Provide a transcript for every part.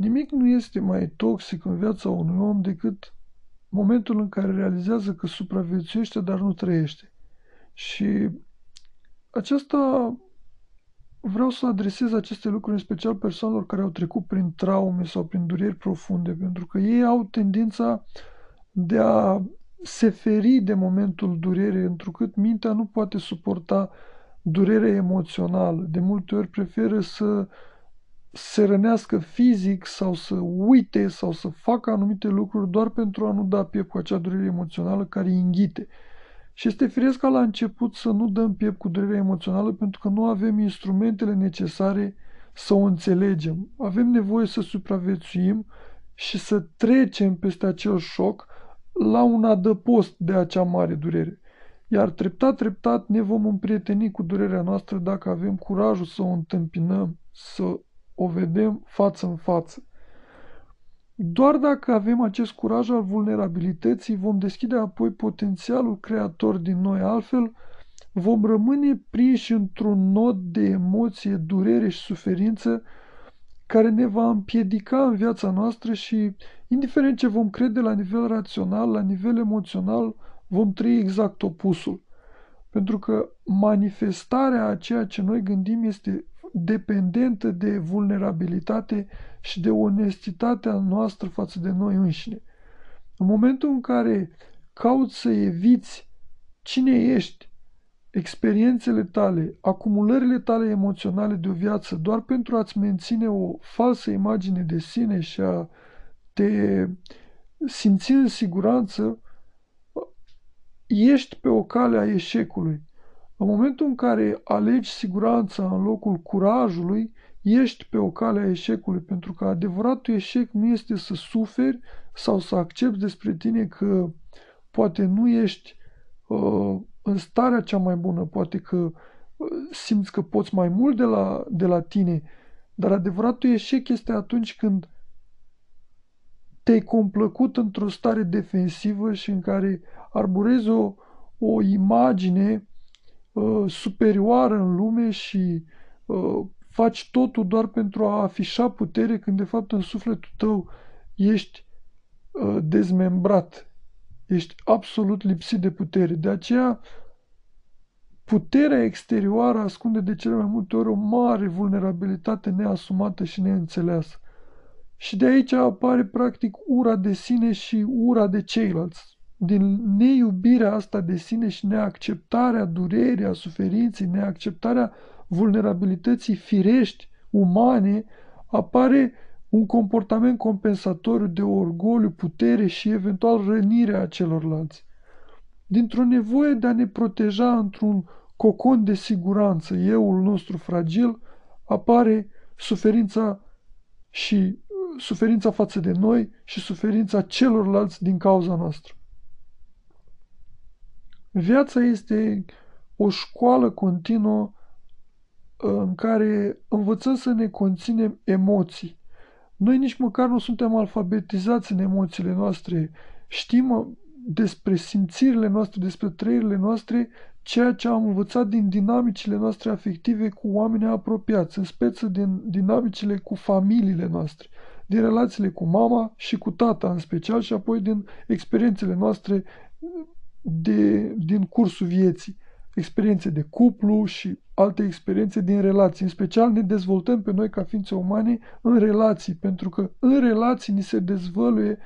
Nimic nu este mai toxic în viața unui om decât momentul în care realizează că supraviețuiește, dar nu trăiește. Și aceasta vreau să adresez aceste lucruri în special persoanelor care au trecut prin traume sau prin dureri profunde, pentru că ei au tendința de a se feri de momentul durerii, întrucât mintea nu poate suporta durerea emoțională. De multe ori preferă să se rănească fizic sau să uite sau să facă anumite lucruri doar pentru a nu da piept cu acea durere emoțională care îi înghite. Și este firesc ca la început să nu dăm piept cu durerea emoțională pentru că nu avem instrumentele necesare să o înțelegem. Avem nevoie să supraviețuim și să trecem peste acel șoc la un adăpost de acea mare durere. Iar treptat, treptat ne vom împrieteni cu durerea noastră dacă avem curajul să o întâmpinăm, să o vedem față în față. Doar dacă avem acest curaj al vulnerabilității, vom deschide apoi potențialul creator din noi, altfel vom rămâne prinși într-un nod de emoție, durere și suferință care ne va împiedica în viața noastră și, indiferent ce vom crede la nivel rațional, la nivel emoțional, vom trăi exact opusul. Pentru că manifestarea a ceea ce noi gândim este dependentă de vulnerabilitate și de onestitatea noastră față de noi înșine. În momentul în care cauți să eviți cine ești, experiențele tale, acumulările tale emoționale de o viață doar pentru a-ți menține o falsă imagine de sine și a te simți în siguranță, ești pe o cale a eșecului. În momentul în care alegi siguranța în locul curajului, ești pe o cale a eșecului, pentru că adevăratul eșec nu este să suferi sau să accepti despre tine că poate nu ești uh, în starea cea mai bună, poate că uh, simți că poți mai mult de la, de la tine, dar adevăratul eșec este atunci când te-ai complăcut într-o stare defensivă și în care arborezi o, o imagine uh, superioară în lume și uh, faci totul doar pentru a afișa putere când de fapt în sufletul tău ești uh, dezmembrat, ești absolut lipsit de putere. De aceea puterea exterioară ascunde de cele mai multe ori o mare vulnerabilitate neasumată și neînțeleasă. Și de aici apare practic ura de sine și ura de ceilalți din neiubirea asta de sine și neacceptarea durerii, a suferinței, neacceptarea vulnerabilității firești, umane, apare un comportament compensatoriu de orgoliu, putere și eventual rănirea celorlalți. Dintr-o nevoie de a ne proteja într-un cocon de siguranță, euul nostru fragil, apare suferința și suferința față de noi și suferința celorlalți din cauza noastră. Viața este o școală continuă uh, în care învățăm să ne conținem emoții. Noi nici măcar nu suntem alfabetizați în emoțiile noastre. Știm uh, despre simțirile noastre, despre trăirile noastre, ceea ce am învățat din dinamicile noastre afective cu oameni apropiați, în speță din dinamicile cu familiile noastre, din relațiile cu mama și cu tata în special și apoi din experiențele noastre de, din cursul vieții, experiențe de cuplu și alte experiențe din relații. În special ne dezvoltăm pe noi ca ființe umane în relații, pentru că în relații ni se dezvăluie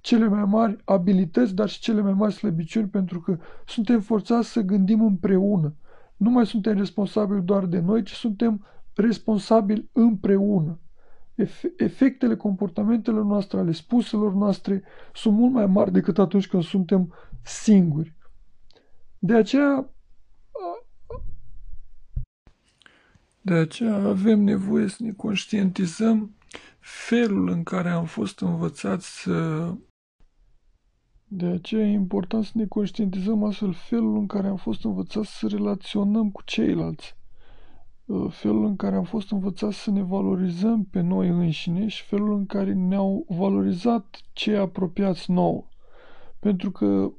cele mai mari abilități, dar și cele mai mari slăbiciuni, pentru că suntem forțați să gândim împreună. Nu mai suntem responsabili doar de noi, ci suntem responsabili împreună. Efectele comportamentelor noastre, ale spuselor noastre, sunt mult mai mari decât atunci când suntem singuri. De aceea, de aceea avem nevoie să ne conștientizăm felul în care am fost învățați să... De aceea e important să ne conștientizăm astfel felul în care am fost învățați să relaționăm cu ceilalți, felul în care am fost învățați să ne valorizăm pe noi înșine și felul în care ne-au valorizat cei apropiați nouă. Pentru că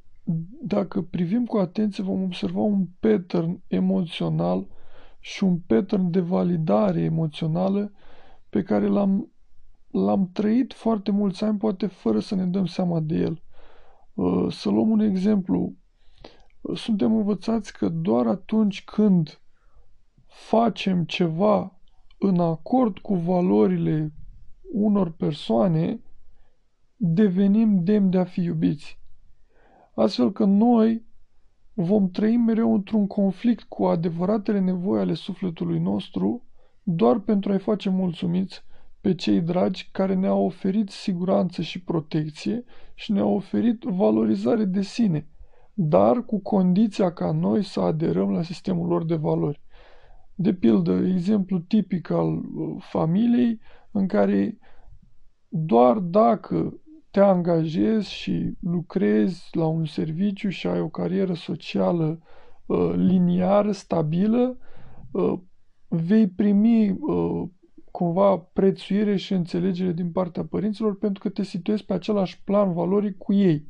dacă privim cu atenție, vom observa un pattern emoțional și un pattern de validare emoțională pe care l-am l-am trăit foarte mulți ani, poate fără să ne dăm seama de el. Uh, să luăm un exemplu. Suntem învățați că doar atunci când facem ceva în acord cu valorile unor persoane, devenim demni de a fi iubiți. Astfel că noi vom trăi mereu într-un conflict cu adevăratele nevoi ale sufletului nostru doar pentru a-i face mulțumiți pe cei dragi care ne-au oferit siguranță și protecție și ne-au oferit valorizare de sine, dar cu condiția ca noi să aderăm la sistemul lor de valori. De pildă, exemplu tipic al uh, familiei în care doar dacă te angajezi și lucrezi la un serviciu și ai o carieră socială uh, liniară, stabilă, uh, vei primi uh, cumva prețuire și înțelegere din partea părinților pentru că te situezi pe același plan valoric cu ei.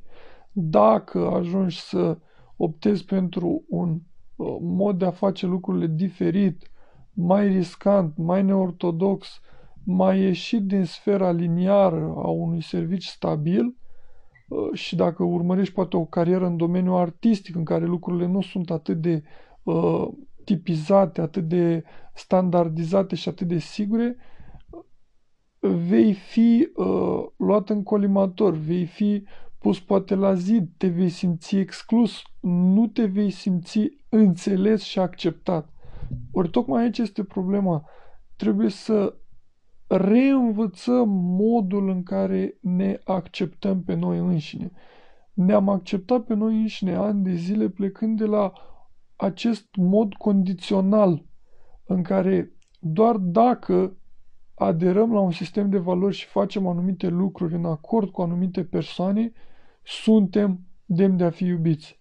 Dacă ajungi să optezi pentru un uh, mod de a face lucrurile diferit, mai riscant, mai neortodox, mai ieșit din sfera liniară a unui serviciu stabil uh, și dacă urmărești poate o carieră în domeniul artistic în care lucrurile nu sunt atât de uh, tipizate, atât de standardizate și atât de sigure, vei fi uh, luat în colimator, vei fi pus poate la zid, te vei simți exclus, nu te vei simți înțeles și acceptat. Ori tocmai aici este problema. Trebuie să reînvățăm modul în care ne acceptăm pe noi înșine. Ne-am acceptat pe noi înșine ani de zile plecând de la acest mod condițional în care doar dacă aderăm la un sistem de valori și facem anumite lucruri în acord cu anumite persoane, suntem demni de a fi iubiți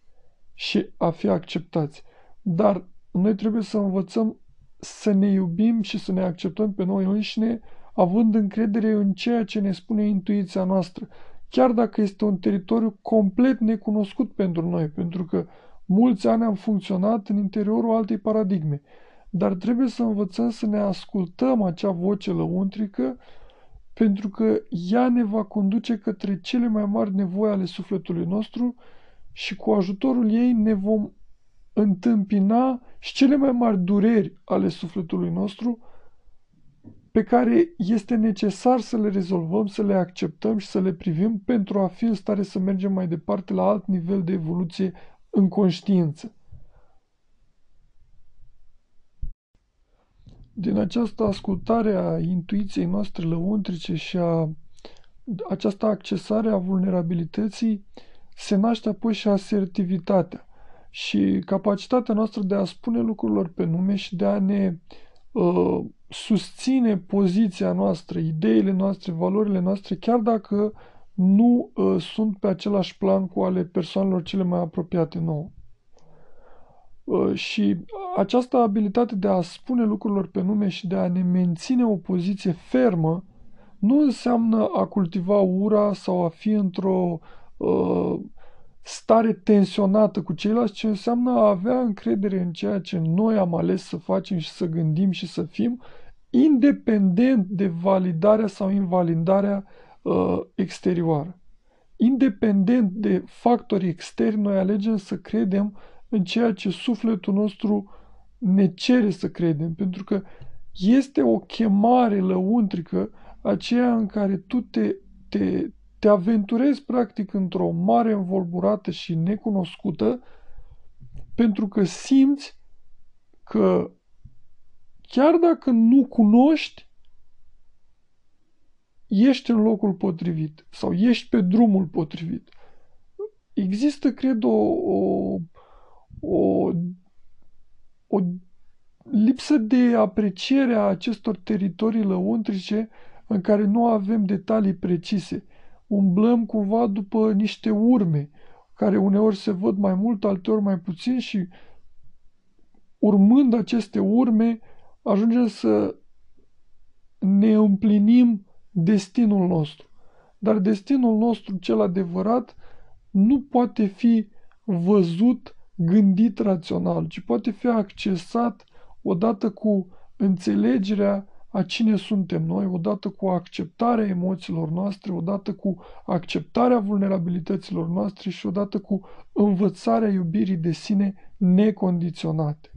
și a fi acceptați. Dar noi trebuie să învățăm să ne iubim și să ne acceptăm pe noi înșine, având încredere în ceea ce ne spune intuiția noastră, chiar dacă este un teritoriu complet necunoscut pentru noi, pentru că mulți ani am funcționat în interiorul altei paradigme, dar trebuie să învățăm să ne ascultăm acea voce lăuntrică, pentru că ea ne va conduce către cele mai mari nevoi ale sufletului nostru și cu ajutorul ei ne vom întâmpina și cele mai mari dureri ale sufletului nostru pe care este necesar să le rezolvăm, să le acceptăm și să le privim pentru a fi în stare să mergem mai departe la alt nivel de evoluție în conștiință. Din această ascultare a intuiției noastre lăuntrice și a această accesare a vulnerabilității se naște apoi și asertivitatea și capacitatea noastră de a spune lucrurilor pe nume și de a ne uh, susține poziția noastră, ideile noastre, valorile noastre, chiar dacă nu uh, sunt pe același plan cu ale persoanelor cele mai apropiate nouă. Uh, și această abilitate de a spune lucrurilor pe nume și de a ne menține o poziție fermă nu înseamnă a cultiva ura sau a fi într-o uh, stare tensionată cu ceilalți, ci înseamnă a avea încredere în ceea ce noi am ales să facem și să gândim și să fim, independent de validarea sau invalidarea uh, exterioară. Independent de factorii externi, noi alegem să credem în ceea ce sufletul nostru ne cere să credem, pentru că este o chemare lăuntrică aceea în care tu te, te, te aventurezi practic într-o mare învolburată și necunoscută pentru că simți că chiar dacă nu cunoști, ești în locul potrivit sau ești pe drumul potrivit. Există, cred, o, o, o, o lipsă de apreciere a acestor teritorii lăuntrice în care nu avem detalii precise. Umblăm cumva după niște urme, care uneori se văd mai mult, alteori mai puțin și urmând aceste urme ajungem să ne împlinim destinul nostru. Dar destinul nostru, cel adevărat, nu poate fi văzut, gândit rațional, ci poate fi accesat odată cu înțelegerea a cine suntem noi, odată cu acceptarea emoțiilor noastre, odată cu acceptarea vulnerabilităților noastre și odată cu învățarea iubirii de sine necondiționate.